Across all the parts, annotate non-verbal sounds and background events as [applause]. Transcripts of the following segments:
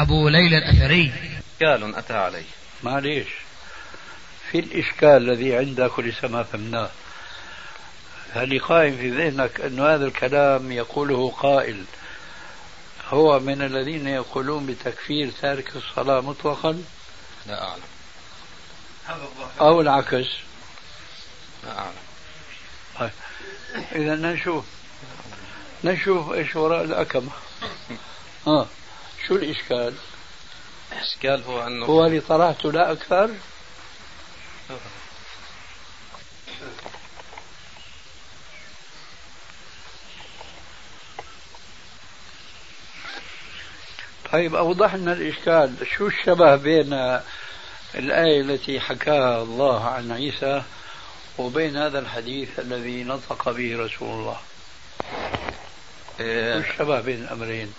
أبو ليلى الأثري. إشكال أتى عليه. معليش. في الإشكال الذي عندك ولسه ما فهمناه. هل قائم في ذهنك أن هذا الكلام يقوله قائل هو من الذين يقولون بتكفير تارك الصلاة مطلقا؟ لا أعلم. أو العكس. لا أعلم. طيب. إذا نشوف. نشوف إيش وراء الأكمة. آه. شو الإشكال؟ الإشكال هو أنه هو اللي طرحته لا أكثر؟ طيب أوضح لنا الإشكال شو الشبه بين الآية التي حكاها الله عن عيسى وبين هذا الحديث الذي نطق به رسول الله إيه شو الشبه بين الأمرين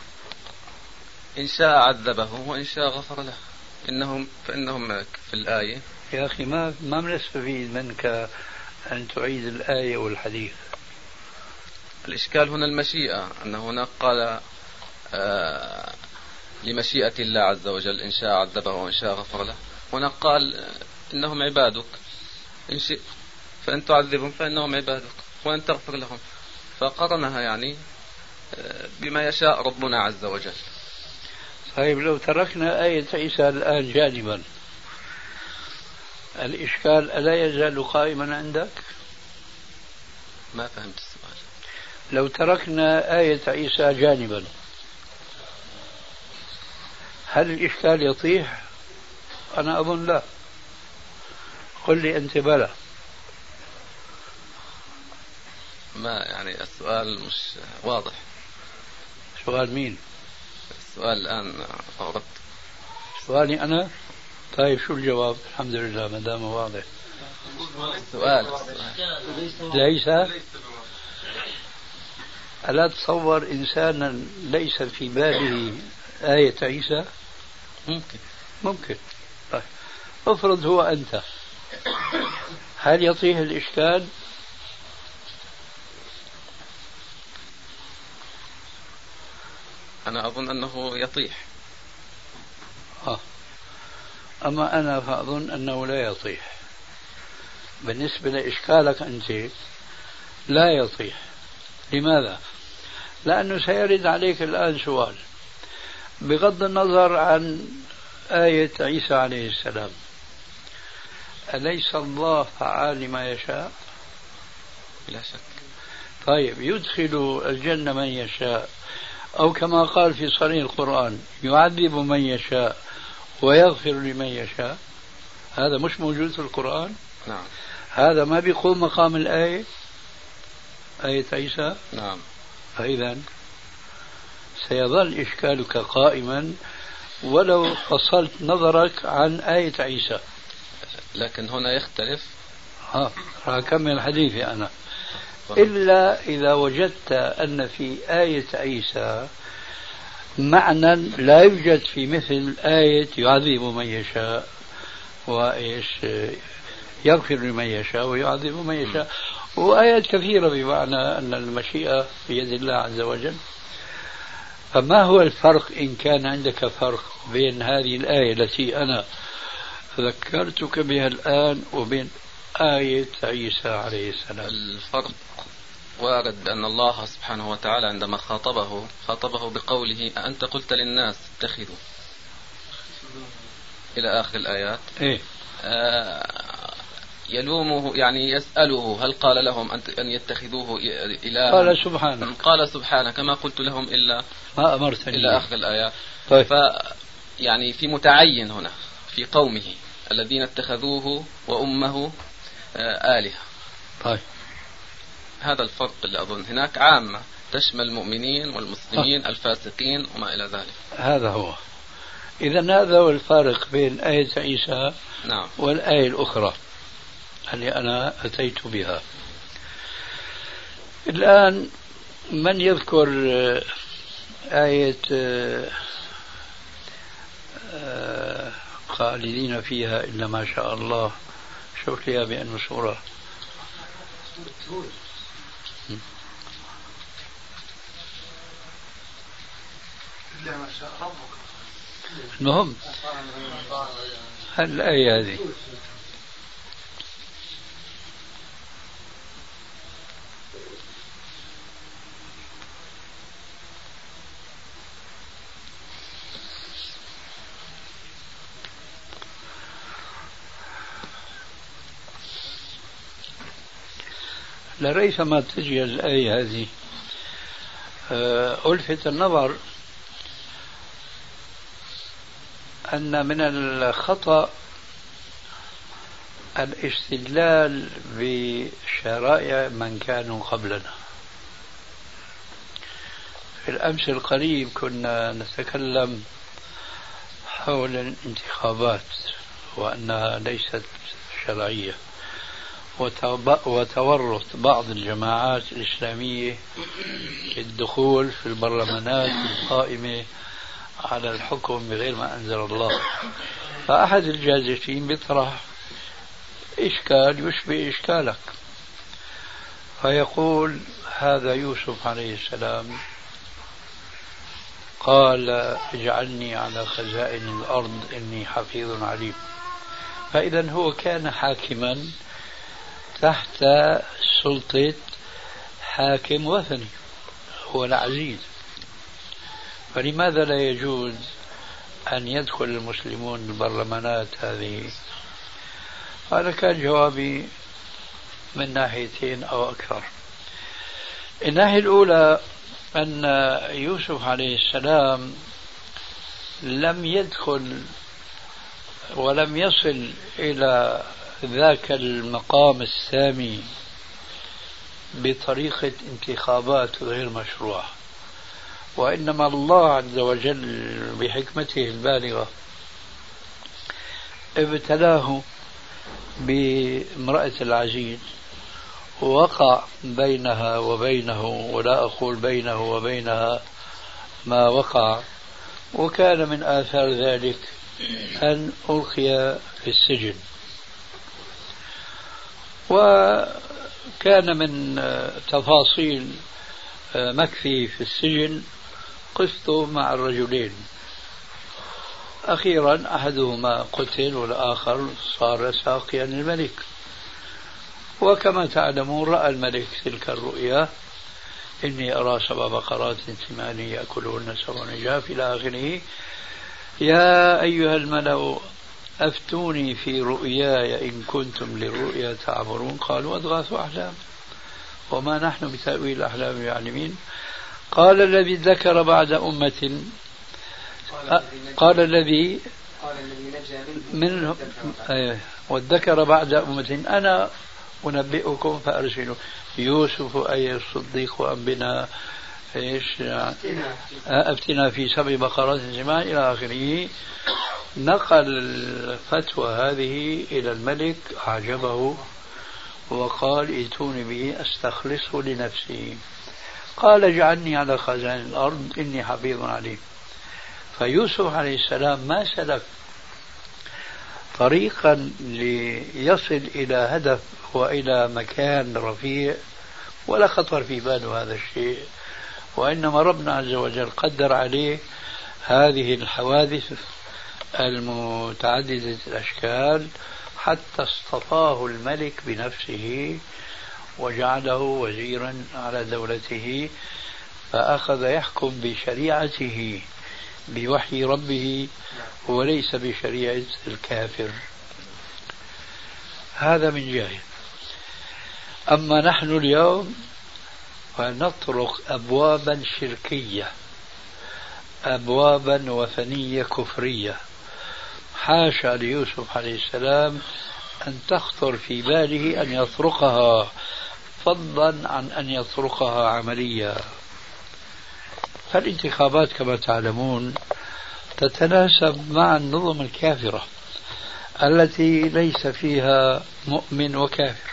إن شاء عذبه وإن شاء غفر له إنهم فإنهم في الآية. يا أخي ما ما بنستفيد منك أن تعيد الآية والحديث؟ الإشكال هنا المشيئة. أن هناك قال آه لمشيئة الله عز وجل إن شاء عذبه وإن شاء غفر له. هناك قال إنهم عبادك. إن شئت فإن تعذبهم فإنهم عبادك وإن تغفر لهم. فقرنها يعني آه، بما يشاء ربنا عز وجل. طيب لو تركنا آية عيسى الآن جانبا الإشكال ألا يزال قائما عندك؟ ما فهمت السؤال لو تركنا آية عيسى جانبا هل الإشكال يطيح؟ أنا أظن لا قل لي أنت بلى ما يعني السؤال مش واضح سؤال مين؟ السؤال الآن أردت سؤالي أنا؟ طيب شو الجواب؟ الحمد لله ما دام واضح السؤال ليس ألا تصور إنسانا ليس في باله آية عيسى؟ ممكن ممكن طيب افرض هو أنت هل يطيح الإشكال؟ أنا أظن أنه يطيح آه. أما أنا فأظن أنه لا يطيح بالنسبة لإشكالك أنت لا يطيح لماذا؟ لأنه سيرد عليك الآن سؤال بغض النظر عن آية عيسى عليه السلام أليس الله فعال لما يشاء؟ بلا شك طيب يدخل الجنة من يشاء أو كما قال في صريح القرآن يعذب من يشاء ويغفر لمن يشاء. هذا مش موجود في القرآن؟ نعم. هذا ما بيقوم مقام الآية؟ آية عيسى؟ نعم. فإذا سيظل إشكالك قائما ولو فصلت نظرك عن آية عيسى. لكن هنا يختلف. ها راح أكمل حديثي أنا. إلا إذا وجدت أن في آية عيسى معنى لا يوجد في مثل آية يعذب من يشاء وإيش يغفر لمن يشاء ويعذب من يشاء. وآيات كثيرة بمعنى أن المشيئة بيد الله عز وجل. فما هو الفرق إن كان عندك فرق بين هذه الآية التي أنا ذكرتك بها الآن وبين آية عيسى عليه السلام. الفرق وارد أن الله سبحانه وتعالى عندما خاطبه خاطبه بقوله أنت قلت للناس اتخذوا. إلى آخر الآيات. إيه؟ آه يلومه يعني يسأله هل قال لهم أن يتخذوه إلها؟ قال سبحانه. قال سبحانه كما قلت لهم إلا ما أمرتني. إلى آخر الآيات. طيب. ف يعني في متعين هنا في قومه الذين اتخذوه وأمه آلهة. طيب. هذا الفرق اللي أظن هناك عامة. تشمل المؤمنين والمسلمين الفاسقين وما إلى ذلك. هذا هو. إذا هذا هو الفارق بين آية عيسى نعم. والآية الأخرى اللي أنا أتيت بها. الآن من يذكر آية آه، خالدين فيها إلا ما شاء الله شوف لي بأنه ربك المهم الآية هذه؟ لريثما تجي الآية هذه؟ آه، ألفت النظر أن من الخطأ الاستدلال بشرائع من كانوا قبلنا. في الأمس القريب كنا نتكلم حول الانتخابات وأنها ليست شرعية. وتورط بعض الجماعات الإسلامية الدخول في البرلمانات القائمة على الحكم بغير ما أنزل الله. فأحد الجازفين بيطرح إشكال يشبه إشكالك. فيقول هذا يوسف عليه السلام قال اجعلني على خزائن الأرض إني حفيظ عليم. فإذا هو كان حاكما تحت سلطة حاكم وثني هو العزيز. فلماذا لا يجوز أن يدخل المسلمون البرلمانات هذه؟ هذا كان جوابي من ناحيتين أو أكثر. الناحية الأولى أن يوسف عليه السلام لم يدخل ولم يصل إلى ذاك المقام السامي بطريقة انتخابات غير مشروعة. وإنما الله عز وجل بحكمته البالغة ابتلاه بامرأة العزيز وقع بينها وبينه ولا أقول بينه وبينها ما وقع. وكان من آثار ذلك أن ألقي في السجن. وكان من تفاصيل مكفي في السجن قفت مع الرجلين. أخيرا أحدهما قتل والآخر صار ساقيا للملك. وكما تعلمون رأى الملك تلك الرؤيا. إني أرى سبع بقرات ثمان يأكلهن سبع نجاف إلى آخره. يا أيها الملأ أفتوني في رؤياي إن كنتم للرؤيا تعبرون قالوا أضغاث أحلام. وما نحن بتأويل الأحلام بعالمين قال الذي ذكر بعد أمة قال الذي منه. وذكر بعد أمة. أنا أنبئكم فأرسلوا. يوسف أي الصديق وأنبنا إيش افتنا في سبع بقرات سمان إلى آخره. نقل الفتوى هذه إلى الملك أعجبه وقال ائتوني به أستخلصه لنفسي. قال اجعلني على خزائن الأرض إني حفيظ عليم فيوسف عليه السلام ما سلك طريقا ليصل إلى هدف وإلى مكان رفيع ولا خطر في باله هذا الشيء. وإنما ربنا عز وجل قدر عليه هذه الحوادث المتعددة الأشكال حتى اصطفاه الملك بنفسه وجعله وزيرا على دولته فأخذ يحكم بشريعته بوحي ربه وليس بشريعة الكافر. هذا من جهة. أما نحن اليوم فنطرق أبوابا شركية أبوابا وثنية كفرية. حاشا ليوسف عليه السلام أن تخطر في باله أن يطرقها فضلا عن أن يطرقها عمليا. فالانتخابات كما تعلمون تتناسب مع النظم الكافرة التي ليس فيها مؤمن وكافر.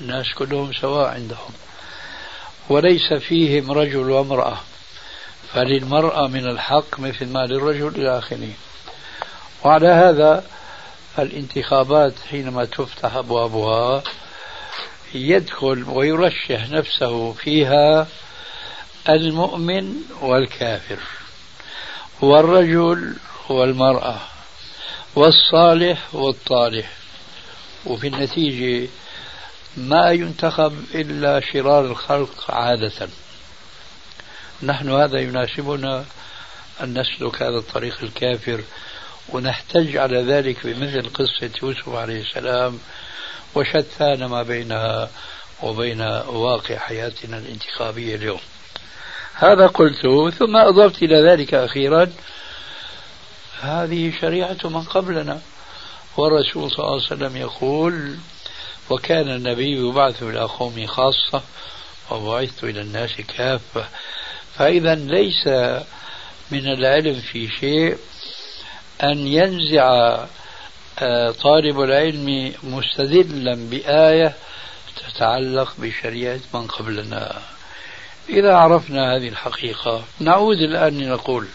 الناس كلهم سواء عندهم. وليس فيهم رجل وامرأة فللمرأة من الحق مثل ما للرجل إلى آخره. وعلى هذا الانتخابات حينما تفتح أبوابها يدخل ويرشح نفسه فيها المؤمن والكافر والرجل والمرأة والصالح والطالح. وفي النتيجة ما ينتخب إلا شرار الخلق عادة. نحن هذا يناسبنا أن نسلك هذا الطريق الكافر ونحتج على ذلك بمثل قصة يوسف عليه السلام وشتان ما بينها وبين واقع حياتنا الانتخابية اليوم. هذا قلته ثم أضفت إلى ذلك أخيرا هذه شريعة من قبلنا. والرسول صلى الله عليه وسلم يقول وكان النبي يبعث إلى قومه خاصة وبعثت إلى الناس كافة. فإذا ليس من العلم في شيء أن ينزع آه، طالب العلم مستدلا بآية تتعلق بشريعة من قبلنا. إذا عرفنا هذه الحقيقة نعود الآن لنقول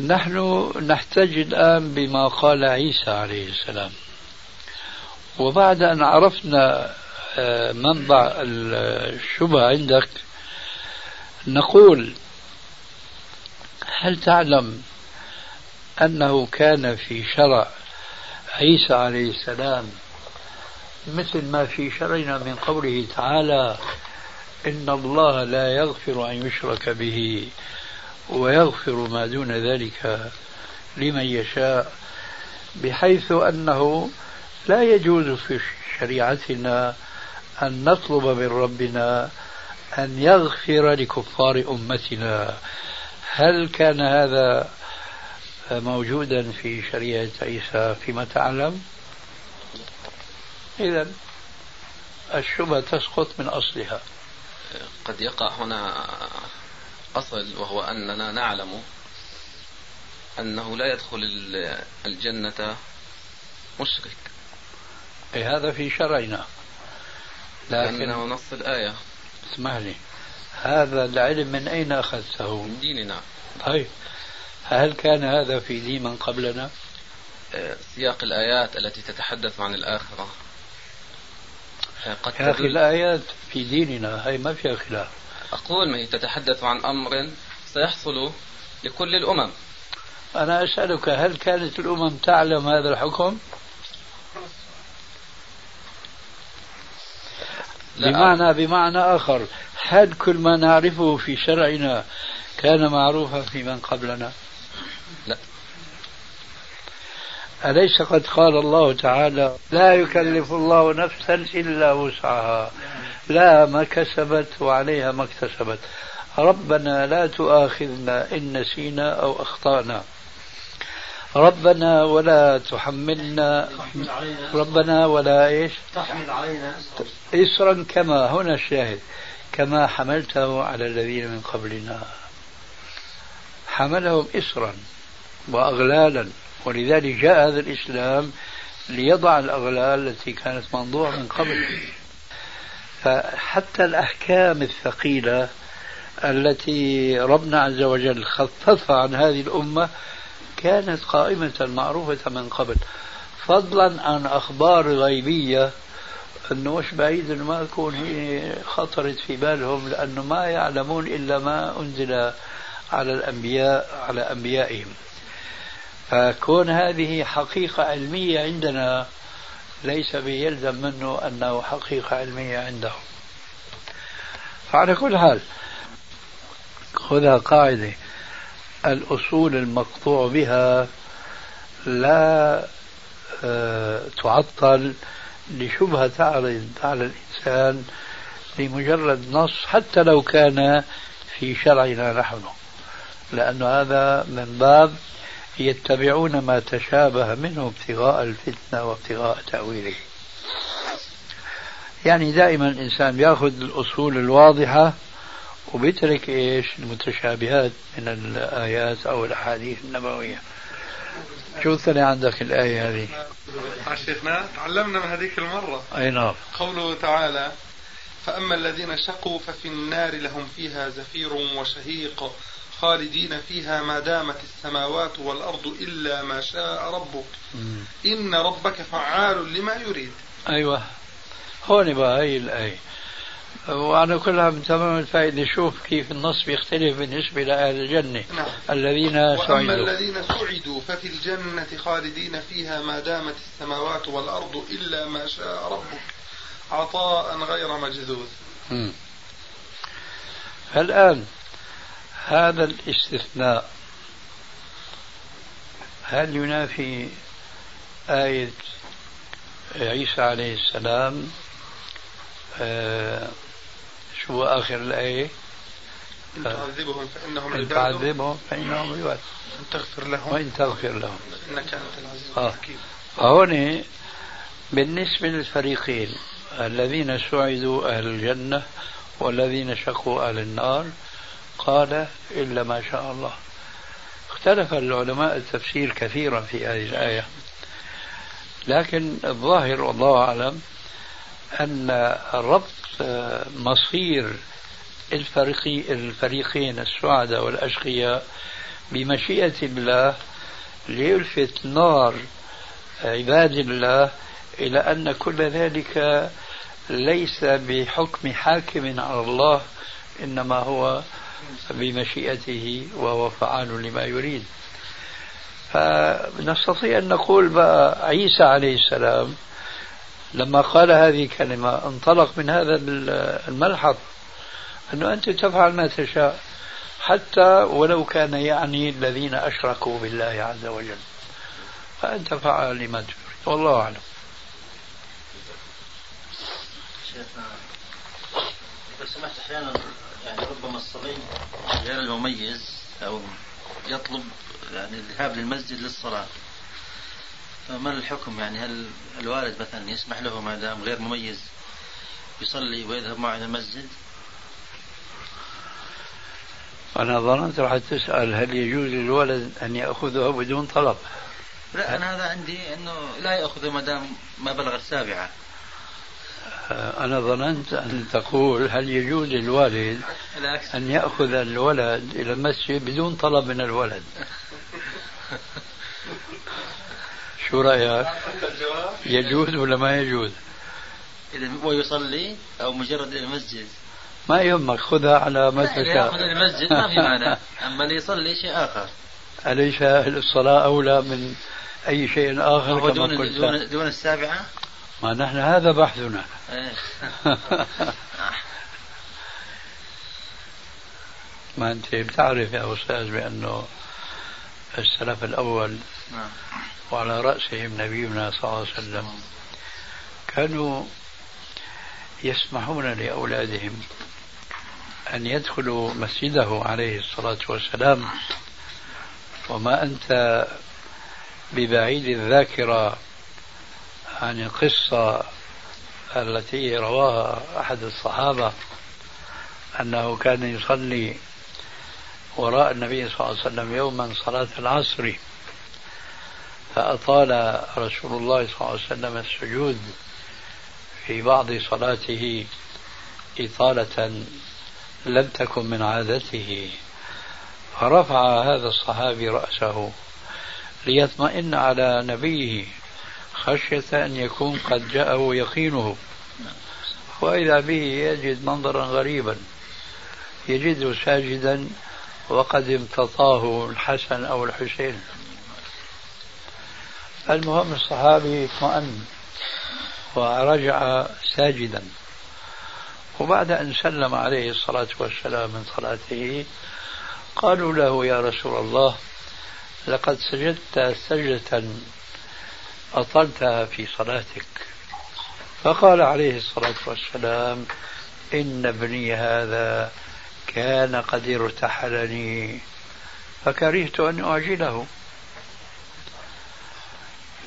نحن نحتج الآن بما قال عيسى عليه السلام. وبعد أن عرفنا آه، منبع الشبهة عندك نقول هل تعلم أنه كان في شرع عيسى عليه السلام مثل ما في شرعنا من قوله تعالى إن الله لا يغفر أن يشرك به ويغفر ما دون ذلك لمن يشاء بحيث أنه لا يجوز في شريعتنا أن نطلب من ربنا أن يغفر لكفار أمتنا. هل كان هذا موجودا في شريعة عيسى فيما تعلم؟ إذا الشبهة تسقط من أصلها. قد يقع هنا أصل وهو أننا نعلم أنه لا يدخل الجنة مشرك. أي هذا في شرعنا. لكن لأنه نص الآية. اسمح لي هذا العلم من أين أخذته؟ من ديننا. طيب. هل كان هذا في دين من قبلنا؟ آه، سياق الآيات التي تتحدث عن الآخرة. آه، قد يا أخي الآيات في ديننا هي ما فيها خلاف. أقول ما هي تتحدث عن أمر سيحصل لكل الأمم. أنا أسألك هل كانت الأمم تعلم هذا الحكم؟ بمعنى بمعنى آخر. هل كل ما نعرفه في شرعنا كان معروفا في من قبلنا. لا. أليس قد قال الله تعالى لا يكلف الله نفسا إلا وسعها. لا ما كسبت وعليها ما اكتسبت. ربنا لا تؤاخذنا إن نسينا أو أخطأنا. ربنا ولا تحملنا ربنا ولا إيش؟ تحمل علينا إسرا كما هنا الشاهد كما حملته على الذين من قبلنا حملهم إسرا وأغلالا ولذلك جاء هذا الإسلام ليضع الأغلال التي كانت منضوعة من قبل فحتى الأحكام الثقيلة التي ربنا عز وجل خففها عن هذه الأمة كانت قائمة معروفة من قبل. فضلا عن أخبار غيبية أنه مش بعيد أنه ما تكون هي خطرت في بالهم لأنه ما يعلمون إلا ما أنزل على الأنبياء على أنبيائهم. فكون هذه حقيقة علمية عندنا ليس بيلزم منه أنه حقيقة علمية عندهم. فعلى كل حال خذها قاعدة. الأصول المقطوع بها لا آه، تعطل لشبهة تعرض على الإنسان لمجرد نص حتى لو كان في شرعنا نحن. لأن هذا من باب يتبعون ما تشابه منه ابتغاء الفتنة وابتغاء تأويله. يعني دائما الإنسان يأخذ الأصول الواضحة وبيترك إيش المتشابهات من الآيات أو الأحاديث النبوية. شو الثاني عندك الآية هذه؟ شيخنا تعلمنا من هذيك المرة. أي نعم. قوله تعالى فأما الذين شقوا ففي النار لهم فيها زفير وشهيق خالدين فيها ما دامت السماوات والأرض إلا ما شاء ربك. إن ربك فعال لما يريد. أيوة. هون بقى هي الآية. وعلى كل حال تمام الفائدة. شوف كيف النص بيختلف بالنسبة لأهل الجنة. نعم. الذين سعدوا. وأما الذين سعدوا ففي الجنة خالدين فيها ما دامت السماوات والأرض إلا ما شاء ربك. عطاء غير مجذوذ. الآن هذا الاستثناء. هل ينافي آية عيسى عليه السلام؟ آه شو آخر الآية. إن تعذبهم فإنهم إن تعذبهم فإنهم عباد. إن تغفر لهم. وإن تغفر لهم. إنك أنت العزيز آه. الحكيم. هون بالنسبة للفريقين الذين سعدوا أهل الجنة والذين شقوا أهل النار قال إلا ما شاء الله. اختلف العلماء التفسير كثيرا في هذه الآية. لكن الظاهر والله أعلم أن ربط مصير الفريقي الفريقين السعداء والأشقياء بمشيئة الله ليلفت نار عباد الله إلى أن كل ذلك ليس بحكم حاكم على الله إنما هو بمشيئته وهو فعال لما يريد. فنستطيع أن نقول بقى عيسى عليه السلام لما قال هذه الكلمة انطلق من هذا الملحظ أنه أنت تفعل ما تشاء حتى ولو كان يعني الذين أشركوا بالله عز وجل. فأنت فعل لما تريد. والله أعلم. لو سمحت أحيانا يعني ربما الصبي غير المميز أو يطلب يعني الذهاب للمسجد للصلاة. فما الحكم يعني هل الوالد مثلا يسمح له ما دام غير مميز يصلي ويذهب معه إلى المسجد؟ أنا ظننت راح تسأل هل يجوز للولد أن يأخذها بدون طلب؟ لا أنا هذا عندي أنه لا يأخذه ما دام ما بلغ السابعة أنا ظننت أن تقول هل يجوز للوالد أن يأخذ الولد إلى المسجد بدون طلب من الولد [laughs] شو رأيك يجوز ولا ما يجوز؟ إذا ويصلي أو مجرد إلى المسجد. ما يهمك خذها على تشاء يأخذ المسجد ما في مانع. أما اللي يصلي شيء آخر. أليس الصلاة أولى من أي شيء آخر كما دون, قلت؟ دون, دون السابعة؟ ما نحن هذا بحثنا. إيه. [laughs] ما أنت بتعرف يا أستاذ بأنه السلف الأول نعم. وعلى رأسهم نبينا صلى الله عليه وسلم. كانوا يسمحون لأولادهم أن يدخلوا مسجده عليه الصلاة والسلام. وما أنت ببعيد الذاكرة عن القصة التي رواها أحد الصحابة أنه كان يصلي وراء النبي صلى الله عليه وسلم يوما صلاة العصر. فأطال رسول الله صلى الله عليه وسلم السجود في بعض صلاته إطالة لم تكن من عادته. فرفع هذا الصحابي رأسه ليطمئن على نبيه خشية أن يكون قد جاءه يقينه. وإذا به يجد منظرا غريبا يجده ساجدا وقد امتطاه الحسن أو الحسين. المهم الصحابي اطمأن ورجع ساجدا. وبعد أن سلم عليه الصلاة والسلام من صلاته قالوا له يا رسول الله لقد سجدت سجدة أطلتها في صلاتك. فقال عليه الصلاة والسلام إن ابني هذا كان قد ارتحلني فكرهت أن أعجله.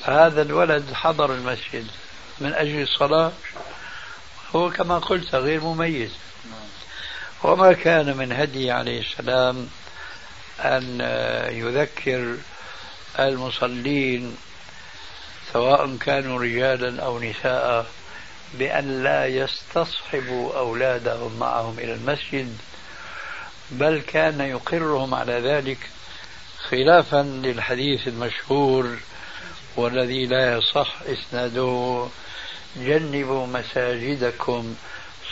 هذا الولد حضر المسجد من أجل الصلاة. هو كما قلت غير مميز. وما كان من هدي عليه السلام أن يذكر المصلين سواء كانوا رجالا أو نساء بأن لا يستصحبوا أولادهم معهم إلى المسجد بل كان يقرهم على ذلك خلافا للحديث المشهور والذي لا يصح إسناده. جنبوا مساجدكم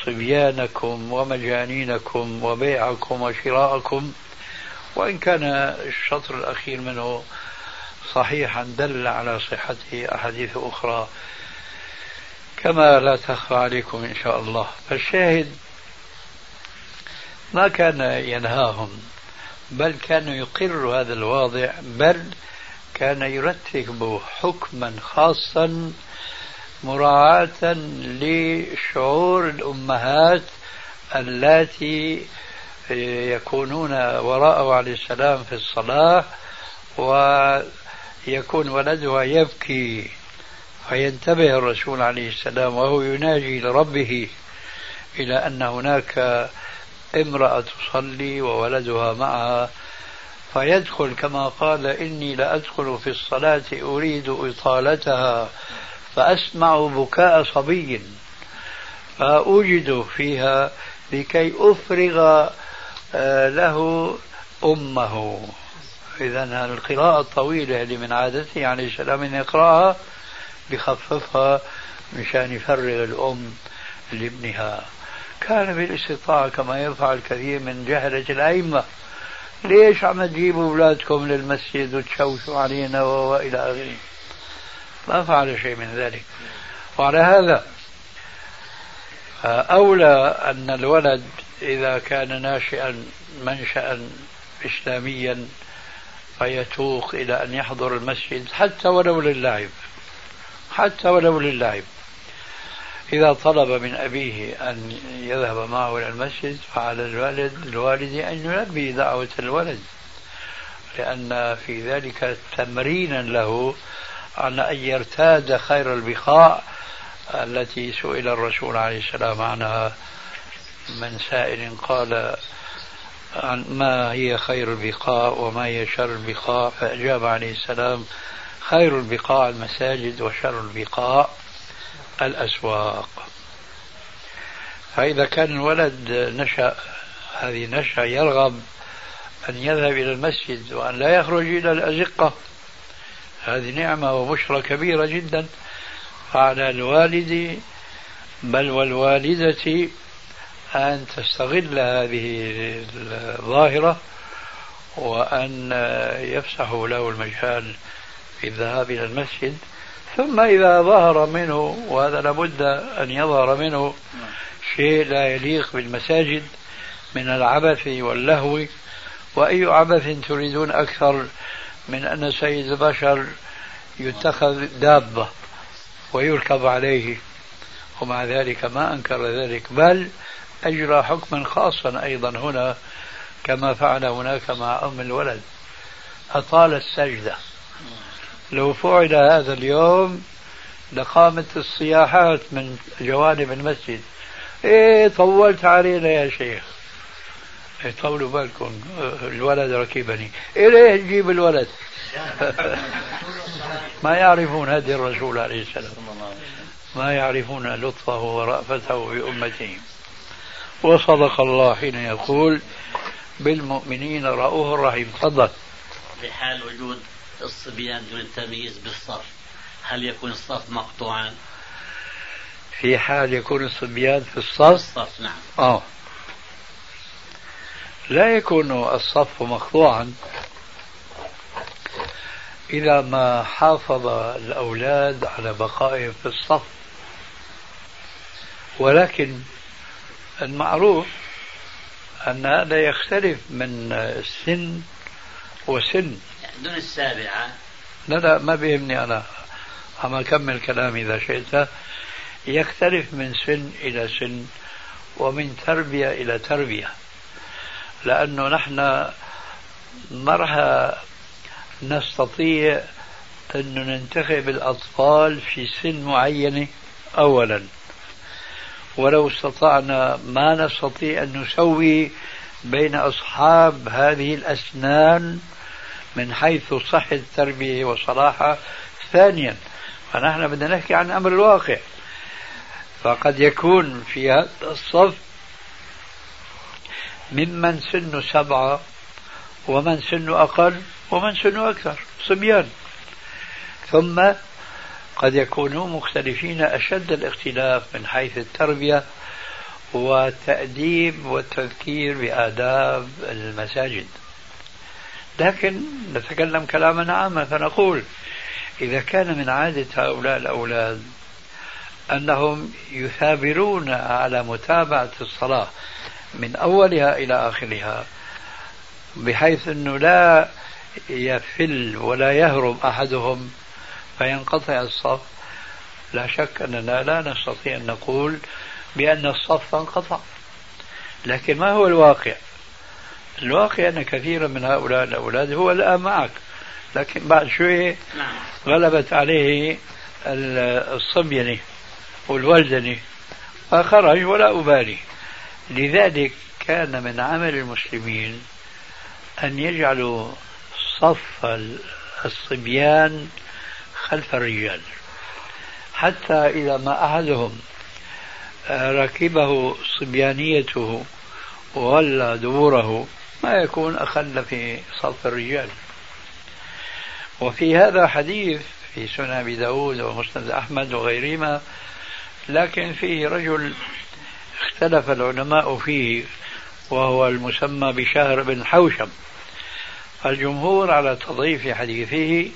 صبيانكم ومجانينكم وبيعكم وشراءكم. وإن كان الشطر الأخير منه صحيحا دل على صحته أحاديث أخرى. كما لا تخفى عليكم إن شاء الله. فالشاهد ما كان ينهاهم بل كان يقر هذا الواضع بل كان يرتب حكما خاصا مراعاة لشعور الأمهات اللاتي يكونون وراءه عليه السلام في الصلاة ويكون ولدها يبكي فينتبه الرسول عليه السلام وهو يناجي لربه إلى أن هناك امرأة تصلي وولدها معها فيدخل كما قال إني لأدخل في الصلاة أريد إطالتها فأسمع بكاء صبي فأوجد فيها لكي أفرغ آه، له أمه. إذا القراءة الطويلة اللي من عادته عليه السلام أن يقرأها بخففها مشان يفرغ الأم لابنها. كان بالاستطاعة كما يفعل كثير من جهلة الأئمة ليش عم تجيبوا أولادكم للمسجد وتشوشوا علينا وإلى آخره؟ ما فعل شيء من ذلك. وعلى هذا أولى أن الولد إذا كان ناشئا منشأ إسلاميا فيتوق إلى أن يحضر المسجد حتى ولو للعب. حتى ولو للعب. إذا طلب من أبيه أن يذهب معه إلى المسجد فعلى الوالد الوالد أن يلبي دعوة الولد لأن في ذلك تمرينا له على أن يرتاد خير البقاع التي سئل الرسول عليه السلام عنها. من سائل قال عن ما هي خير البقاع وما هي شر البقاع فأجاب عليه السلام خير البقاع المساجد وشر البقاع الأسواق. فإذا كان الولد نشأ هذه نشأة يرغب أن يذهب إلى المسجد وأن لا يخرج إلى الأزقة هذه نعمة وبشرى كبيرة جدا. فعلى الوالد بل والوالدة أن تستغل هذه الظاهرة وأن يفسحوا له المجال في الذهاب إلى المسجد ثم إذا ظهر منه وهذا لابد أن يظهر منه شيء لا يليق بالمساجد من العبث واللهو وأي عبث تريدون أكثر من أن سيد البشر يتخذ دابة ويركب عليه. ومع ذلك ما أنكر ذلك. بل أجرى حكما خاصا أيضا هنا كما فعل هناك مع أم الولد. أطال السجدة. لو فعل هذا اليوم لقامت الصياحات من جوانب المسجد. إيه طولت علينا يا شيخ. إيه طولوا بالكم الولد ركبني. إيه ليه تجيب الولد؟ [laughs] ما يعرفون هدي الرسول عليه السلام. ما يعرفون لطفه ورأفته بأمته. وصدق الله حين يقول بالمؤمنين رؤوف رحيم. تفضل. بحال وجود الصبيان دون التمييز بالصف هل يكون الصف مقطوعا؟ في حال يكون الصبيان في الصف الصف نعم. آه. لا يكون الصف مقطوعا إذا ما حافظ الأولاد على بقائهم في الصف ولكن المعروف أن هذا يختلف من سن وسن. دون السابعة. لا لا ما بيهمني أنا. عم أكمل كلامي إذا شئت. يختلف من سن إلى سن ومن تربية إلى تربية. لأنه نحن راح نستطيع أن ننتخب الأطفال في سن معينة أولا. ولو استطعنا ما نستطيع أن نسوي بين أصحاب هذه الأسنان من حيث صحة التربية وصلاحها ثانيا فنحن بدنا نحكي عن أمر الواقع. فقد يكون في هذا الصف ممن سنه سبعة ومن سنه أقل ومن سنه أكثر صبيان. ثم قد يكونوا مختلفين أشد الاختلاف من حيث التربية والتأديب والتذكير بآداب المساجد. لكن نتكلم كلاما عاما فنقول إذا كان من عادة هؤلاء الأولاد أنهم يثابرون على متابعة الصلاة من أولها إلى آخرها بحيث أنه لا يفل ولا يهرب أحدهم فينقطع الصف. لا شك أننا لا نستطيع أن نقول بأن الصف انقطع لكن ما هو الواقع؟ الواقع أن كثيرا من هؤلاء الأولاد هو الآن معك لكن بعد شوية نعم. غلبت عليه الصبينة والولدنة فخرج ولا أبالي. لذلك كان من عمل المسلمين أن يجعلوا صف الصبيان خلف الرجال. حتى إذا ما أحدهم ركبه صبيانيته وولى دبوره ما يكون أخل في صف الرجال. وفي هذا حديث في سنن أبي داود ومسند أحمد وغيرهما لكن فيه رجل اختلف العلماء فيه وهو المسمى بشهر بن حوشب. الجمهور على تضعيف حديثه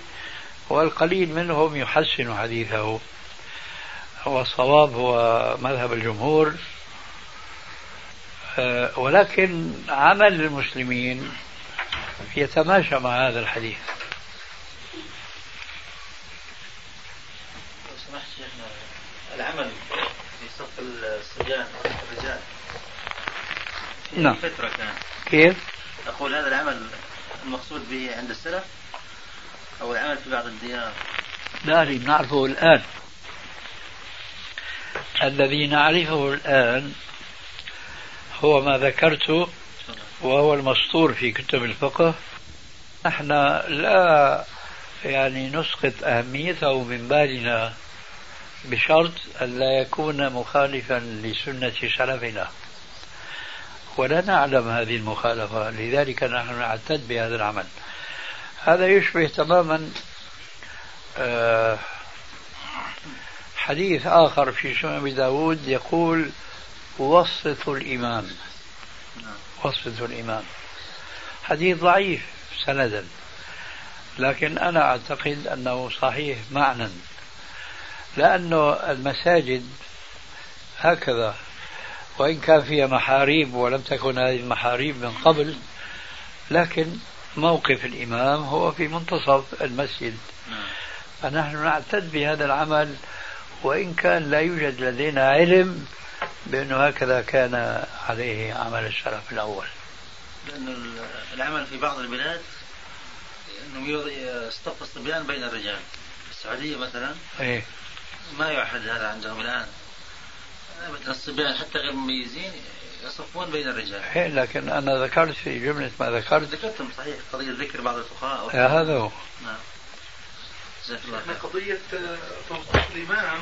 والقليل منهم يحسن حديثه. والصواب هو مذهب الجمهور ولكن عمل المسلمين يتماشى مع هذا الحديث. العمل في صف الصبيان الرجال. نعم. فترة كان كيف؟ أقول هذا العمل المقصود به عند السلف أو العمل في بعض الديار؟ لا نعرفه الآن. الذي نعرفه الآن هو ما ذكرته وهو المسطور في كتب الفقه. نحن لا يعني نسقط أهميته من بالنا بشرط أن لا يكون مخالفا لسنة سلفنا. ولا نعلم هذه المخالفة لذلك نحن نعتد بهذا العمل. هذا يشبه تماما آه، حديث آخر في سنن أبي داود يقول وسط الإمام. وسط الإمام. حديث ضعيف سندا لكن أنا أعتقد أنه صحيح معنى لأنه المساجد هكذا وإن كان فيها محاريب ولم تكن هذه المحاريب من قبل لكن موقف الإمام هو في منتصف المسجد. فنحن نعتد بهذا العمل وإن كان لا يوجد لدينا علم بأنه هكذا كان عليه عمل السلف الأول. لأن العمل في بعض البلاد أنه يصطف الصبيان بين الرجال. السعودية مثلا إيه؟ ما يعهد هذا عندهم الآن. مثلا الصبيان حتى غير مميزين يصفون بين الرجال. إيه لكن أنا ذكرت في جملة ما ذكرت. ذكرتم صحيح قضية ذكر بعض الفقهاء هذا هو. نعم. إحنا قضية توسط الإمام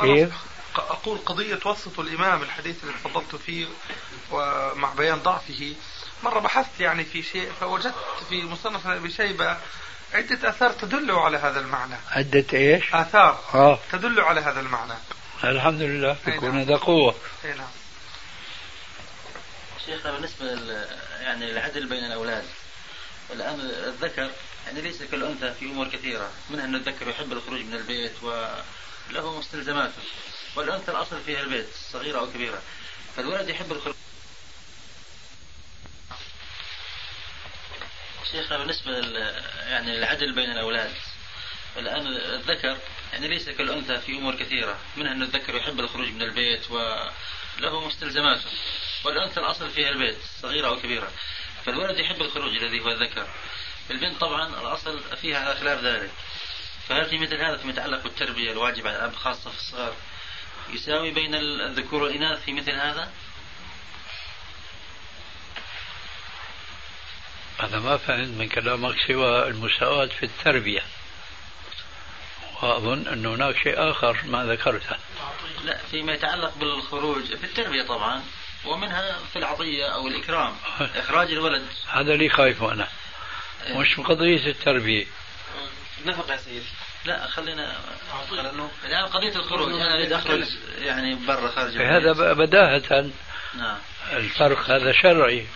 كيف؟ أقول قضية وسط الإمام الحديث اللي تفضلت فيه ومع بيان ضعفه. مرة بحثت يعني في شيء فوجدت في مصنف أبي شيبة عدة آثار تدل على هذا المعنى. عدة إيش؟ آثار آه. تدل على هذا المعنى. الحمد لله يكون نعم. هذا قوة. أي نعم. شيخنا بالنسبة يعني العدل بين الأولاد الآن الذكر يعني ليس كالأنثى في أمور كثيرة. منها أن الذكر يحب الخروج من البيت وله مستلزماته. والأنثى الأصل فيها البيت صغيرة أو كبيرة. فالولد يحب الخروج. شيخنا بالنسبة يعني العدل بين الأولاد الآن الذكر يعني ليس كالأنثى في أمور كثيرة منها أن الذكر يحب الخروج من البيت وله مستلزماته والأنثى الأصل فيها البيت صغيرة أو كبيرة. فالولد يحب الخروج الذي هو الذكر. البنت طبعا الأصل فيها على خلاف ذلك. فهل في مثل هذا فيما يتعلق بالتربية الواجب على الأب خاصة في الصغار يساوي بين الذكور والإناث في مثل هذا؟ أنا ما فهمت من كلامك سوى المساواة في التربية. وأظن أن هناك شيء آخر ما ذكرته. لا فيما يتعلق بالخروج في التربية طبعا ومنها في العطية أو الإكرام [laughs] إخراج الولد. هذا اللي خايف أنا. إيه. مش قضية التربية. نفقة يا سيدي. لا خلينا الآن قضية الخروج أنا أريد أخرج يعني برا خارج هذا بداهة نعم. الفرق هذا شرعي.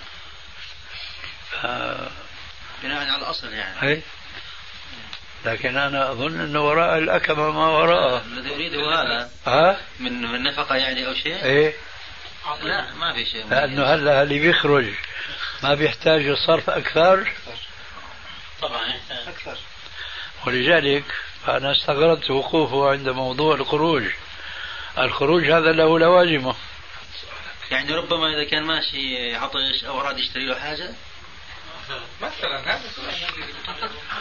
بناء على الأصل يعني. أي لكن أنا أظن أنه وراء الأكمة ما وراءه. الذي أريده هذا؟ ها؟ من من نفقة يعني أو شيء؟ إيه. لا ما في شيء. لأنه هلا اللي بيخرج ما بيحتاج الصرف أكثر. طبعا أكثر ولذلك أنا استغربت وقوفه عند موضوع الخروج. الخروج هذا له لوازمه يعني ربما إذا كان ماشي عطش أو أراد يشتري له حاجة؟ مثلا هذا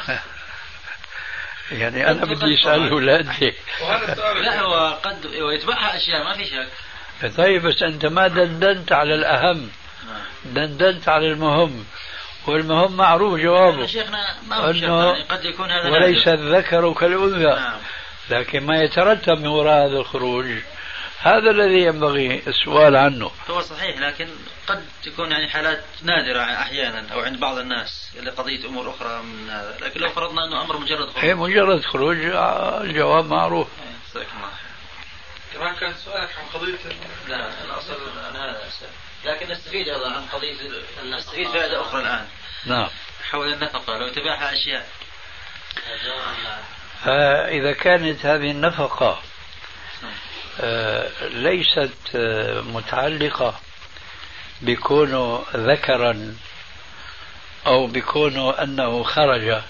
[laughs] يعني أنا بدي اساله لا انت لا هو قد ويتبعها أشياء ما في شك. طيب بس أنت ما دندنت على الأهم. نعم. دندنت على المهم. والمهم معروف جوابه. شيخنا ما أنه قد يكون هذا وليس الذكر كالأنثى. نعم. لكن ما يترتب من وراء هذا الخروج هذا الذي ينبغي السؤال عنه. هو صحيح لكن قد تكون يعني حالات نادرة أحيانا أو عند بعض الناس لقضية أمور أخرى من هذا. لكن لو فرضنا أنه أمر مجرد خروج. هي مجرد خروج الجواب معروف. كان سؤالك عن قضية لا الأصل أنا لكن نستفيد أيضا عن قضية نستفيد فائدة أخرى الآن. نعم. حول النفقة لو تباحها أشياء. فإذا كانت هذه النفقة آه، ليست آه، متعلقة بكونه ذكرا أو بكونه أنه خرج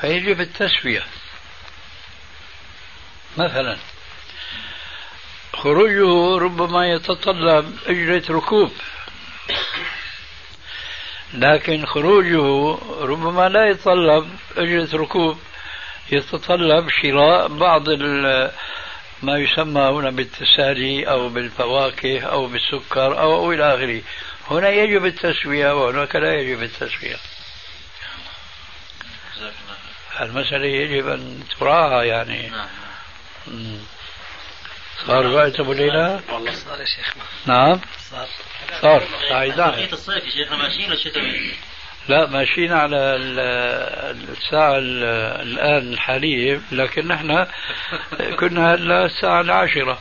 فيجب التسوية. مثلا خروجه ربما يتطلب أجرة ركوب. لكن خروجه ربما لا يتطلب أجرة ركوب. يتطلب شراء بعض ما يسمى هنا بالتسالي أو بالفواكه أو بالسكر أو إلى آخره. هنا يجب التسوية وهناك لا يجب التسوية. المسألة يجب أن تراعى يعني. نعم. صار وقت أبو ليلى؟ والله صار يا شيخنا نعم. صار. صار. صار الصيف يا شيخنا ماشيين ولا شتوي؟ لا ماشيين على الساعة الآن الحالية لكن نحن كنا هلا الساعة العاشرة.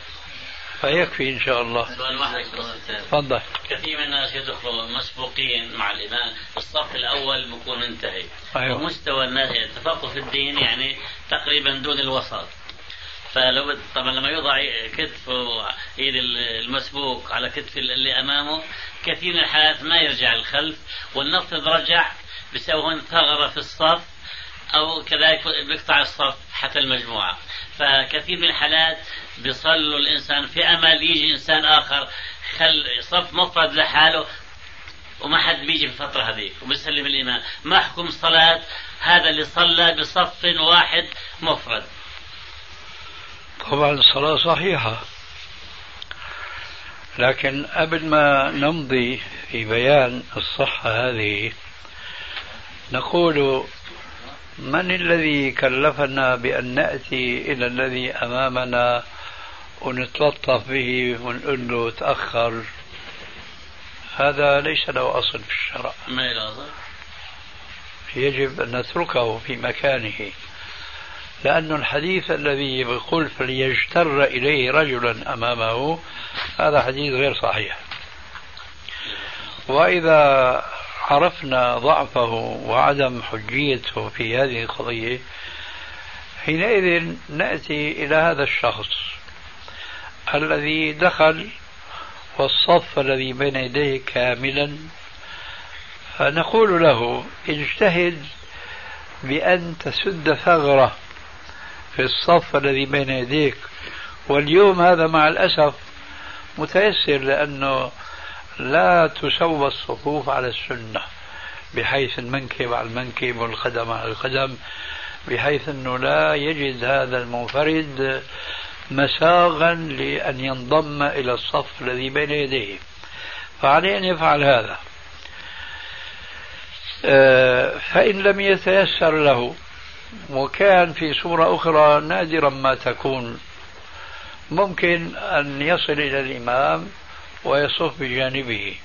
فيكفي إن شاء الله. سؤال واحد تفضل. كثير من الناس يدخلوا مسبوقين مع الإمام الصف الأول بكون انتهي أيوة. ومستوى الناس التفقه في الدين يعني تقريبا دون الوسط. فلو طبعا لما يوضع كتفه ايد المسبوق على كتف اللي أمامه كثير من الحالات ما يرجع للخلف ولنفرض رجع هون ثغره في الصف أو كذلك بيقطع الصف حتى المجموعة. فكثير من الحالات بيصلوا الإنسان في أمل يجي إنسان آخر خل صف مفرد لحاله وما حد بيجي في الفترة هذيك وبيسلم الإمام ما حكم الصلاة هذا اللي صلى بصف واحد مفرد. طبعا الصلاة صحيحة. لكن قبل ما نمضي في بيان الصحة هذه نقول من الذي كلفنا بأن نأتي إلى الذي أمامنا ونتلطف به ونقول له تأخر هذا ليس له أصل في الشرع. ما يجب أن نتركه في مكانه. لأن الحديث الذي يقول فليجتر إليه رجلا أمامه هذا حديث غير صحيح. وإذا عرفنا ضعفه وعدم حجيته في هذه القضية حينئذ نأتي إلى هذا الشخص الذي دخل والصف الذي بين يديه كاملا. فنقول له اجتهد بأن تسد ثغرة. في الصف الذي بين يديك. واليوم هذا مع الأسف متيسر لأنه لا تسوى الصفوف على السنة بحيث المنكب على المنكب والقدم على القدم بحيث أنه لا يجد هذا المنفرد مساغا لأن ينضم إلى الصف الذي بين يديه. فعليه أن يفعل هذا. آه، فإن لم يتيسر له وكان في صورة أخرى نادرا ما تكون. ممكن أن يصل إلى الإمام ويصف بجانبه.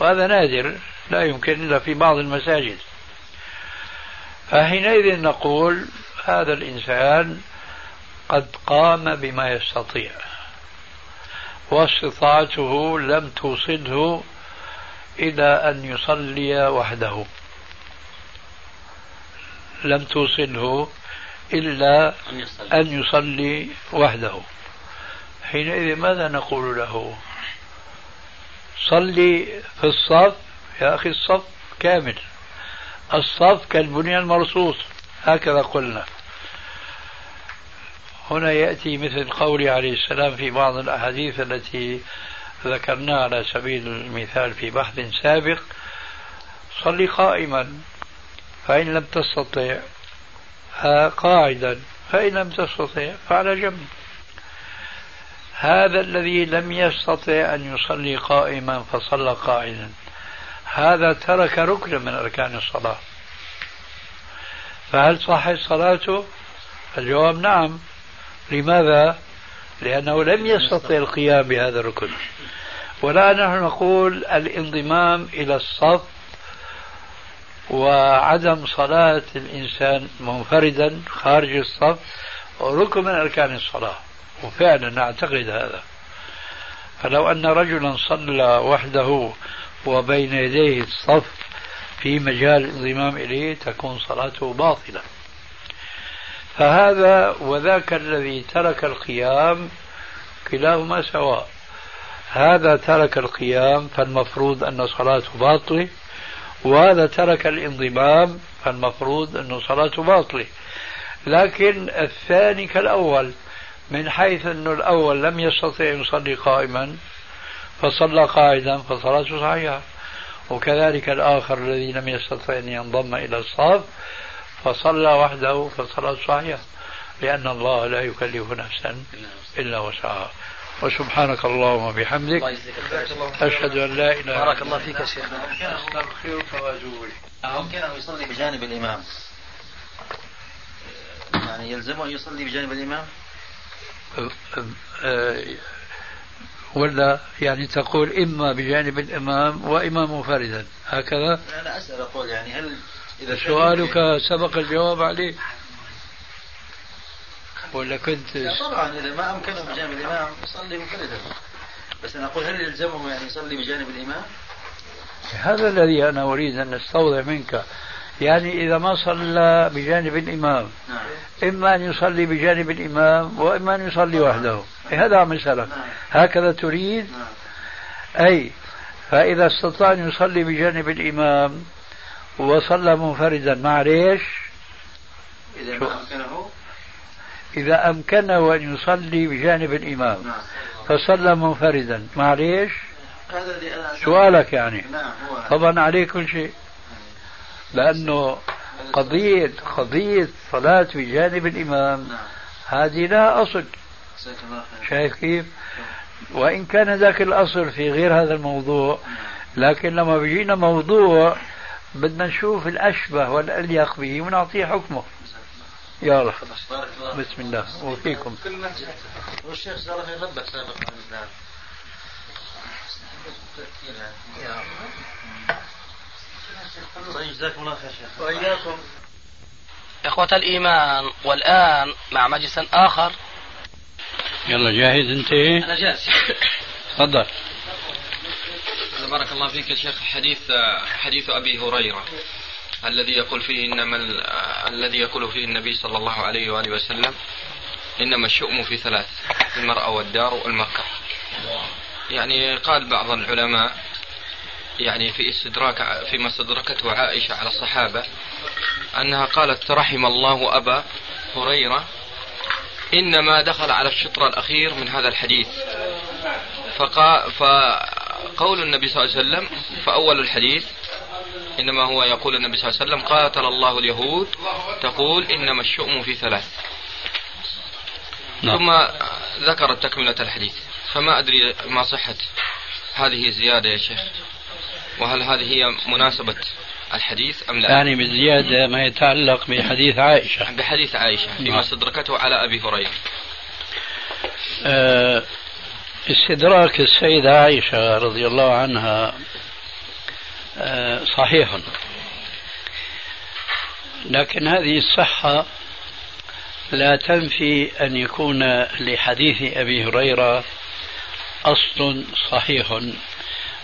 وهذا نادر لا يمكن إلا في بعض المساجد. فحينئذ نقول هذا الإنسان قد قام بما يستطيع. واستطاعته لم توصله إلى أن يصلي وحده. لم توصله إلا أن يصلي. وحده. حينئذ ماذا نقول له؟ صلي في الصف يا أخي الصف كامل. الصف كالبنيان المرصوص هكذا قلنا. هنا يأتي مثل قوله عليه السلام في بعض الأحاديث التي ذكرناها على سبيل المثال في بحث سابق. صلي قائما. فإن لم تستطع قاعدا فإن لم تستطع فعلى جنب. هذا الذي لم يستطع أن يصلي قائما فصلى قاعدا هذا ترك ركنا من أركان الصلاة. فهل صحت صلاته؟ الجواب نعم. لماذا؟ لأنه لم يستطع القيام بهذا الركن. ولا نحن نقول الانضمام إلى الصف وعدم صلاة الإنسان منفردا خارج الصف ركن من أركان الصلاة. وفعلا نعتقد هذا. فلو أن رجلا صلى وحده وبين يديه الصف في مجال الانضمام إليه تكون صلاته باطلة. فهذا وذاك الذي ترك القيام كلاهما سواء. هذا ترك القيام فالمفروض أن صلاته باطلة. وهذا ترك الانضمام فالمفروض أن صلاته باطلة. لكن الثاني كالأول من حيث أن الأول لم يستطع أن يصلي قائما فصلى قاعدا فصلاته صحيحة. وكذلك الآخر الذي لم يستطع أن ينضم إلى الصف فصلى وحده فصلاته صحيحة. لأن الله لا يكلف نفسا إلا وسعها. وسبحانك اللهم وبحمدك أشهد أن لا إله إلا بارك الله فيك يا شيخ. أستغفرك وأتوب ممكن أن يصلي بجانب الإمام؟ يعني يلزمه أن يصلي بجانب الإمام؟ ولا يعني تقول إما بجانب الإمام وإما منفردا هكذا؟ أنا أسأل أقول يعني هل إذا سؤالك سبق الجواب عليه. ولا كنت؟ طبعا إذا ما أمكنه بجانب الإمام يصلي منفردا بس أنا أقول هل يلزمه يعني يصلي بجانب الإمام؟ هذا الذي أنا أريد أن أستوضح منك. يعني إذا ما صلى بجانب الإمام نعم. إما أن يصلي بجانب الإمام وإما أن يصلي وحده. هذا عم يسألك نعم. هكذا تريد؟ نعم. أي فإذا استطاع أن يصلي بجانب الإمام وصلى منفردا مع ليش؟ إذا ما أمكنه إذا أمكنه أن يصلي بجانب الإمام. نعم. فصلى منفردا. مع ليش؟ سؤالك يعني. نعم طبعا عليه كل شيء. لأنه قضية قضية صلاة بجانب الإمام هذه لها أصل. شايف كيف؟ وإن كان ذاك الأصل في غير هذا الموضوع لكن لما بيجينا موضوع بدنا نشوف الأشبه والأليق به ونعطيه حكمه. يا رب. بسم الله. وفيكم. والشيخ صار يغبك سابقا طيب جزاكم الله خير شيخ. وإياكم. إخوة الإيمان والآن مع مجلس آخر. يلا جاهز أنت؟ أنا جاهز. تفضل. بارك الله فيك يا شيخ. حديث حديث أبي هريرة. الذي يقول فيه إنما الذي يقول فيه النبي صلى الله عليه وآله وسلم إنما الشؤم في ثلاث المرأة والدار والمركب يعني قال بعض العلماء يعني في استدراك فيما استدركته عائشة على الصحابة أنها قالت رحم الله أبا هريرة إنما دخل على الشطر الأخير من هذا الحديث. فقا فقول النبي صلى الله عليه وسلم فأول الحديث إنما هو يقول النبي صلى الله عليه وسلم قاتل الله اليهود تقول إنما الشؤم في ثلاث. نعم. ثم ذكر تكملة الحديث. فما أدري ما صحة هذه الزيادة يا شيخ؟ وهل هذه هي مناسبة الحديث أم لا؟ يعني بالزيادة ما يتعلق بحديث عائشة. بحديث عائشة فيما نعم. استدركته على أبي هريرة. أه استدراك السيدة عائشة رضي الله عنها صحيح. لكن هذه الصحة لا تنفي أن يكون لحديث أبي هريرة أصل صحيح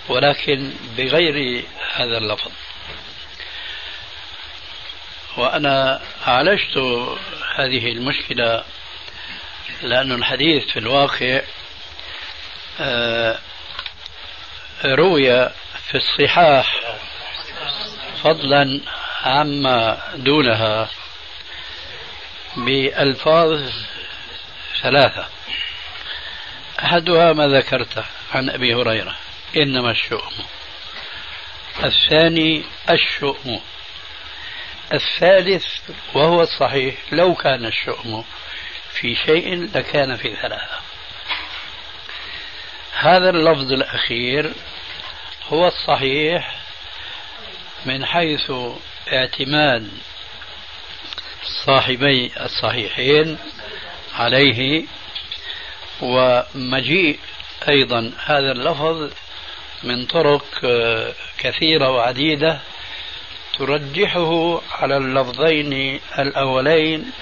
ولكن بغير هذا اللفظ. وأنا عالجت هذه المشكلة لأن الحديث في الواقع آه، روي في الصحاح فضلا عما دونها بألفاظ ثلاثة. أحدها ما ذكرته عن أبي هريرة إنما الشؤم. الثاني الشؤم. الثالث وهو الصحيح لو كان الشؤم في شيء لكان في ثلاثة. هذا اللفظ الأخير هو الصحيح من حيث اعتماد صاحبي الصحيحين عليه ومجيء أيضا. هذا اللفظ من طرق كثيرة وعديدة ترجحه على اللفظين الأولين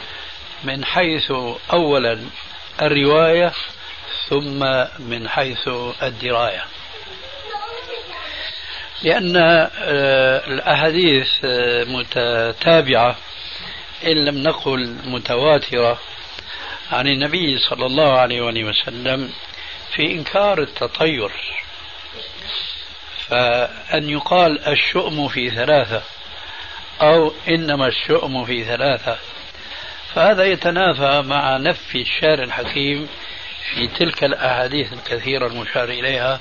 من حيث أولا الرواية ثم من حيث الدراية. لأن آه، الأحاديث آه، متتابعة إن لم نقل متواترة عن النبي صلى الله عليه وسلم في إنكار التطير. فأن يقال الشؤم في ثلاثة أو إنما الشؤم في ثلاثة فهذا يتنافى مع نفي الشارع الحكيم في تلك الأحاديث الكثيرة المشار إليها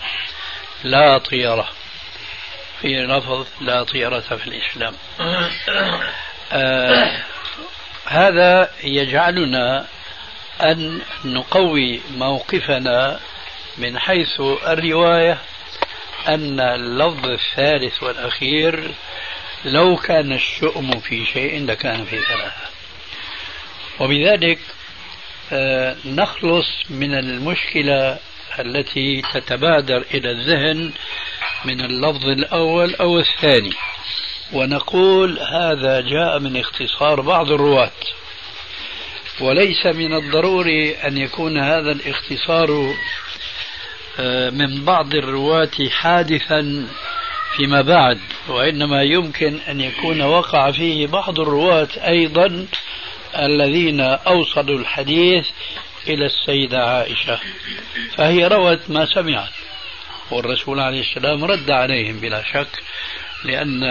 لا طيرة. في لفظ لا طيرة في الإسلام. [coughs] آه هذا يجعلنا أن نقوي موقفنا من حيث الرواية أن اللفظ الثالث والأخير لو كان الشؤم في شيء لكان في ثلاثة. وبذلك آه، نخلص من المشكلة التي تتبادر إلى الذهن من اللفظ الأول أو الثاني. ونقول هذا جاء من اختصار بعض الرواة. وليس من الضروري أن يكون هذا الاختصار آه، من بعض الرواة حادثا فيما بعد. وإنما يمكن أن يكون وقع فيه بعض الرواة أيضا الذين أوصلوا الحديث إلى السيدة عائشة. فهي روت ما سمعت. والرسول عليه السلام رد عليهم بلا شك لأن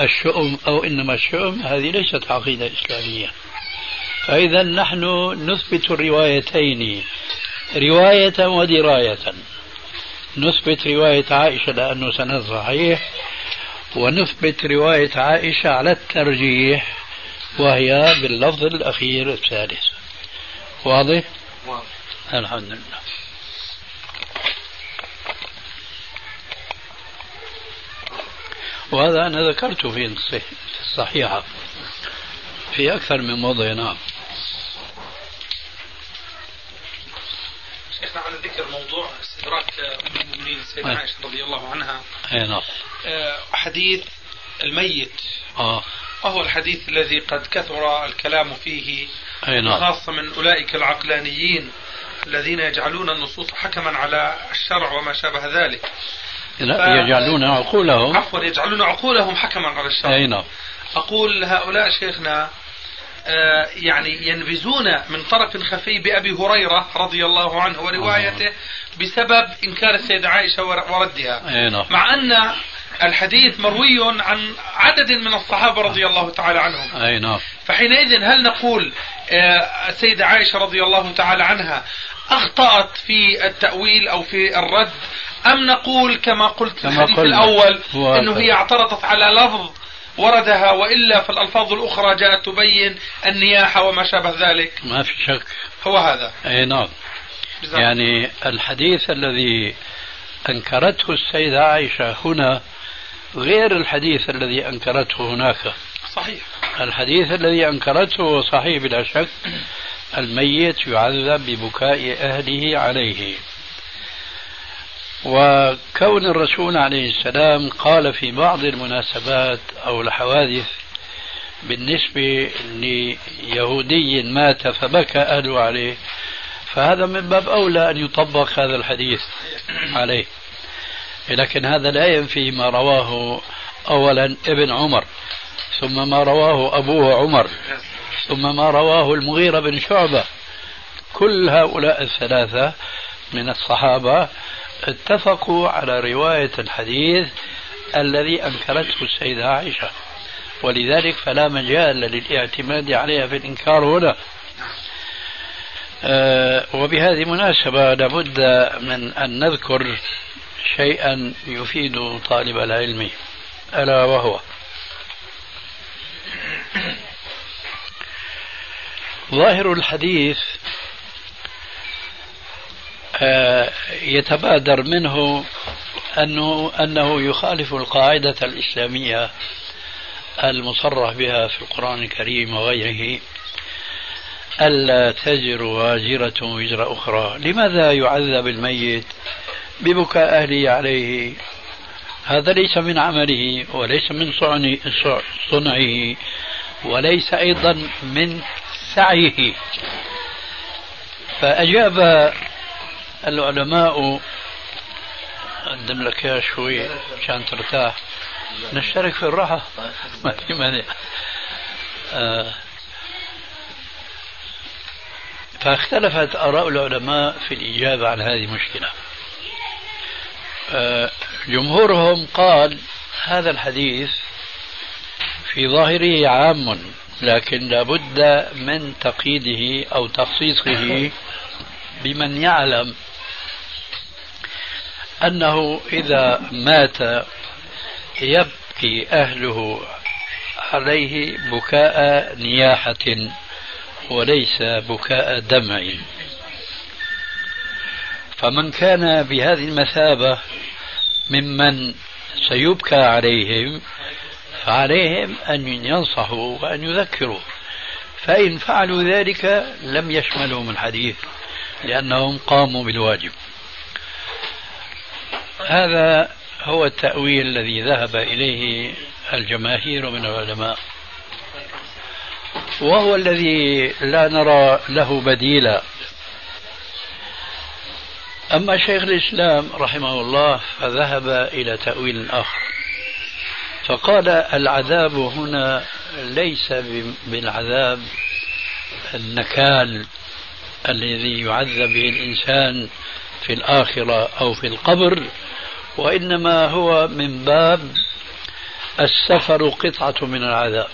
الشؤم أو إنما الشؤم هذه ليست عقيدة إسلامية. فإذا نحن نثبت الروايتين رواية ودراية. نثبت رواية عائشة لأنه سند صحيح ونثبت رواية عائشة على الترجيح وهي باللفظ الأخير الثالث. واضح؟ واضح. الحمد لله. وهذا أنا ذكرته في الصحيحة. في أكثر من موضع نعم. شيخنا على ذكر موضوع استدراك أم المؤمنين السيدة عائشة رضي الله عنها. أي نعم. آه، حديث الميت. آه. وهو الحديث الذي قد كثر الكلام فيه. أي نعم. خاصة من أولئك العقلانيين الذين يجعلون النصوص حكما على الشرع وما شابه ذلك. لا يجعلون عقولهم. عفوا يجعلون عقولهم حكما على الشرع. أي نعم. أقول هؤلاء شيخنا آه، يعني ينبذون من طرف خفي بأبي هريرة رضي الله عنه وروايته بسبب إنكار السيدة عائشة وردها. نعم. مع أن الحديث مروي عن عدد من الصحابة رضي الله تعالى عنهم. أي نعم. فحينئذ هل نقول آه، السيدة عائشة رضي الله تعالى عنها أخطأت في التأويل أو في الرد أم نقول كما قلت في الحديث الأول أنه هي اعترضت على لفظ وردها وإلا فالألفاظ الأخرى جاءت تبين النياحة وما شابه ذلك. ما في شك. هو هذا. أي نعم. يعني الحديث الذي أنكرته السيدة عائشة هنا غير الحديث الذي أنكرته هناك. صحيح. الحديث الذي أنكرته صحيح بلا شك. الميت يعذب ببكاء أهله عليه. وكون الرسول عليه السلام قال في بعض المناسبات أو الحوادث بالنسبة ليهودي مات فبكى أهله عليه فهذا من باب أولى أن يطبق هذا الحديث عليه. لكن هذا لا ينفي ما رواه أولا ابن عمر ثم ما رواه أبوه عمر ثم ما رواه المغيرة بن شعبة. كل هؤلاء الثلاثة من الصحابة اتفقوا على رواية الحديث الذي أنكرته السيدة عائشة. ولذلك فلا مجال للاعتماد عليها في الإنكار هنا. أه وبهذه المناسبة لابد من أن نذكر شيئا يفيد طالب العلم. ألا وهو. ظاهر الحديث آه، يتبادر منه أنه أنه يخالف القاعدة الإسلامية المصرح بها في القرآن الكريم وغيره. ألا تزر واجرة وزر أخرى. لماذا يعذب الميت ببكاء أهله عليه؟ هذا ليس من عمله وليس من صنعه وليس أيضا من سعيه. فأجاب العلماء أقدم لك يا شوي عشان ترتاح. نشترك في الراحة. ما في مانع. آه فاختلفت آراء العلماء في الإجابة عن هذه المشكلة. آه جمهورهم قال هذا الحديث في ظاهره عام لكن لابد من تقييده أو تخصيصه بمن يعلم أنه إذا مات يبكي أهله عليه بكاء نياحة وليس بكاء دمع. فمن كان بهذه المثابة ممن سيبكى عليهم فعليهم أن ينصحوا وأن يذكروا. فإن فعلوا ذلك لم يشملهم الحديث لأنهم قاموا بالواجب. هذا هو التأويل الذي ذهب إليه الجماهير من العلماء. وهو الذي لا نرى له بديلا أما شيخ الإسلام رحمه الله فذهب إلى تأويل آخر. فقال العذاب هنا ليس بالعذاب النكال الذي يعذب به الإنسان في الآخرة أو في القبر وإنما هو من باب السفر قطعة من العذاب.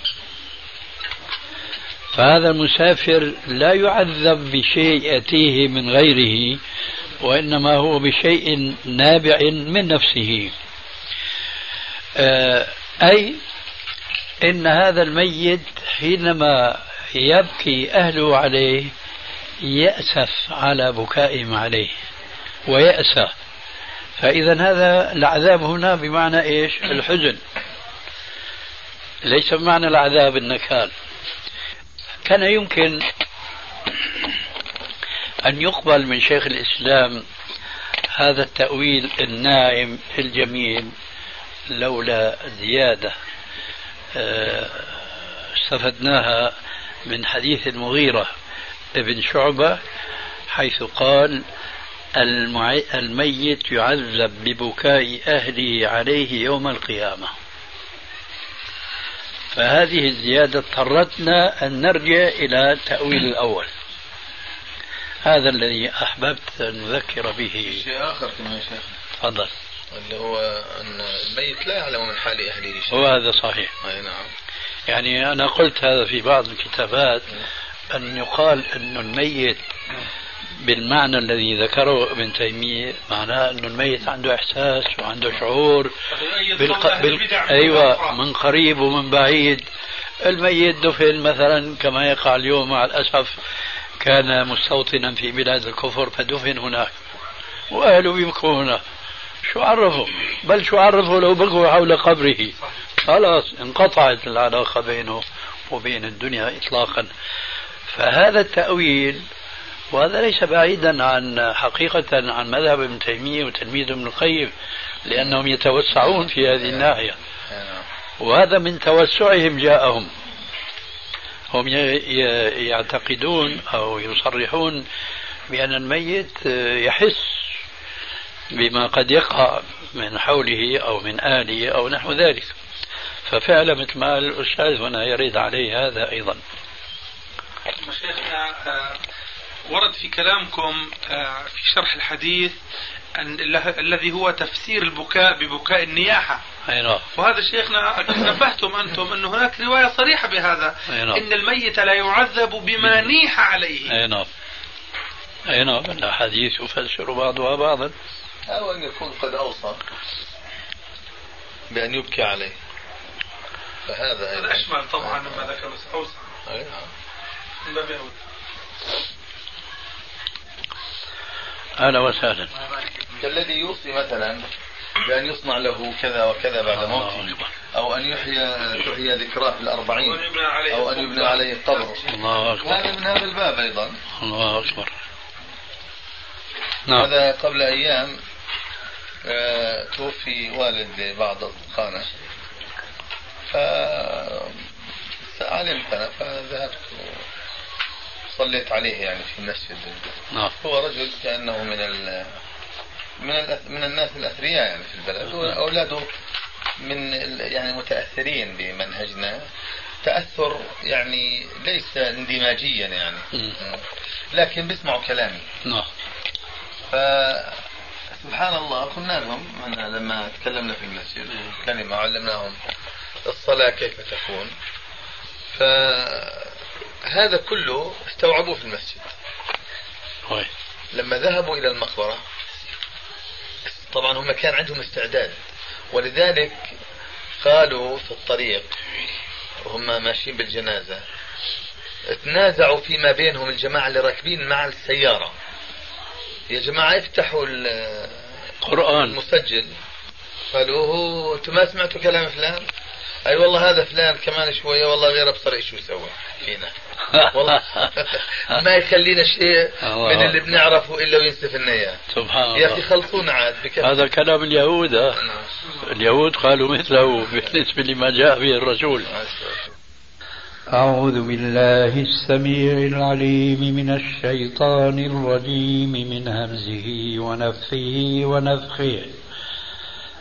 فهذا المسافر لا يعذب بشيء يأتيه من غيره وإنما هو بشيء نابع من نفسه. آه، أي إن هذا الميت حينما يبكي أهله عليه يأسف على بكائهم عليه ويأسى. فإذا هذا العذاب هنا بمعنى إيش؟ الحزن. ليس بمعنى العذاب النكال. كان يمكن أن يقبل من شيخ الإسلام هذا التأويل الناعم الجميل لولا زيادة. آه، استفدناها من حديث المغيرة ابن شعبة حيث قال الميت يعذب ببكاء أهله عليه يوم القيامة. فهذه الزيادة اضطرتنا أن نرجع إلى التأويل الأول. هذا الذي أحببت أن نذكر به. شيء آخر كمان يا شيخ. تفضل. اللي هو أن الميت لا يعلم من حال أهله شيء وهذا صحيح. أي نعم. يعني أنا قلت هذا في بعض الكتابات أن يقال أن الميت بالمعنى الذي ذكره ابن تيمية معناه أن الميت عنده إحساس وعنده شعور بالق... بال... أيوة من قريب ومن بعيد. الميت دفن مثلا كما يقع اليوم مع الأسف كان مستوطنا في بلاد الكفر فدفن هناك وأهله يبكوا هنا شو عرفوا بل شو عرفوا؟ لو بقوا حول قبره. خلاص انقطعت العلاقة بينه وبين الدنيا إطلاقا. فهذا التأويل وهذا ليس بعيدا عن حقيقة عن مذهب ابن تيمية وتلميذ ابن القيم لأنهم يتوسعون في هذه الناحية. وهذا من توسعهم جاءهم. هم يعتقدون أو يصرحون بأن الميت يحس بما قد يقع من حوله أو من آله أو نحو ذلك. ففعلا مثل ما الأستاذ هنا يرد عليه هذا أيضا. مشايخنا آه، ورد في كلامكم آه، في شرح الحديث الذي هو تفسير البكاء ببكاء النياحة. نعم. وهذا شيخنا نبهتم أنتم أن هناك رواية صريحة بهذا. نعم. إن الميت لا يعذب بما نيح عليه. أي نعم. أي نعم. الأحاديث يفسر بعضها بعضا. أو أن يكون قد أوصى بأن يبكي عليه. فهذا هذا أشمل طبعا مما ذكر أوصى. أي نعم. من باب أهلا وسهلا. كالذي يوصي مثلا بأن يصنع له كذا وكذا بعد موته أو أن يحيى تحيى ذكراه في الأربعين أو أن يبنى عليه قبر الله أكبر. هذا من هذا الباب أيضا. الله أكبر. نعم. هذا قبل أيام آه، توفي والد بعض أصدقائنا. فعلمت أنا فذهبت صليت عليه يعني في المسجد. نعم. هو رجل كأنه من ال من ال من الناس الأثرياء يعني في البلد وأولاده من يعني متأثرين بمنهجنا. تأثر يعني ليس اندماجيا يعني. لكن بيسمعوا كلامي. نعم. فسبحان الله قلنا لهم لما تكلمنا في المسجد كلمة علمناهم الصلاة كيف تكون. ف هذا كله استوعبوه في المسجد. هوي. لما ذهبوا إلى المقبرة طبعا هم كان عندهم استعداد. ولذلك قالوا في الطريق وهم ماشيين بالجنازة تنازعوا فيما بينهم الجماعة اللي راكبين مع السيارة. يا جماعة افتحوا القرآن المسجل. قالوا هو أنتم ما سمعتوا كلام فلان؟ أي والله هذا فلان كمان شوية والله غير أبصر إيش يسوي فينا. والله [laughs] ما يخلينا شيء من اللي بنعرفه إلا وينسف لنا إياه. سبحان الله. يا أخي خلصونا عاد هذا كلام اليهود اليهود قالوا مثله بالنسبة لما جاء به الرسول. أعوذ بالله السميع العليم من الشيطان الرجيم من همزه ونفخه ونفخه.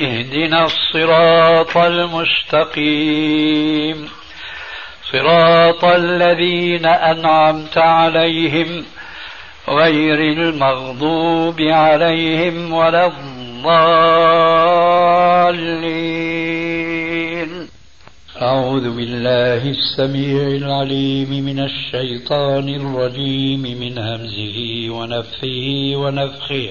اهدنا الصراط المستقيم. صراط الذين أنعمت عليهم غير المغضوب عليهم ولا الضالين. أعوذ بالله السميع العليم من الشيطان الرجيم من همزه ونفخه ونفخه.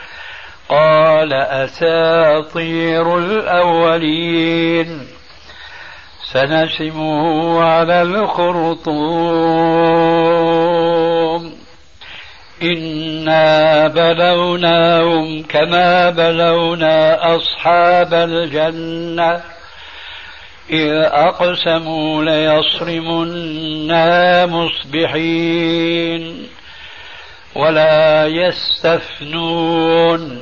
قال أساطير الأولين. سنسمه على الخرطوم. إنا بلوناهم كما بلونا أصحاب الجنة. إذ أقسموا ليصرمنا مصبحين. ولا يستثنون.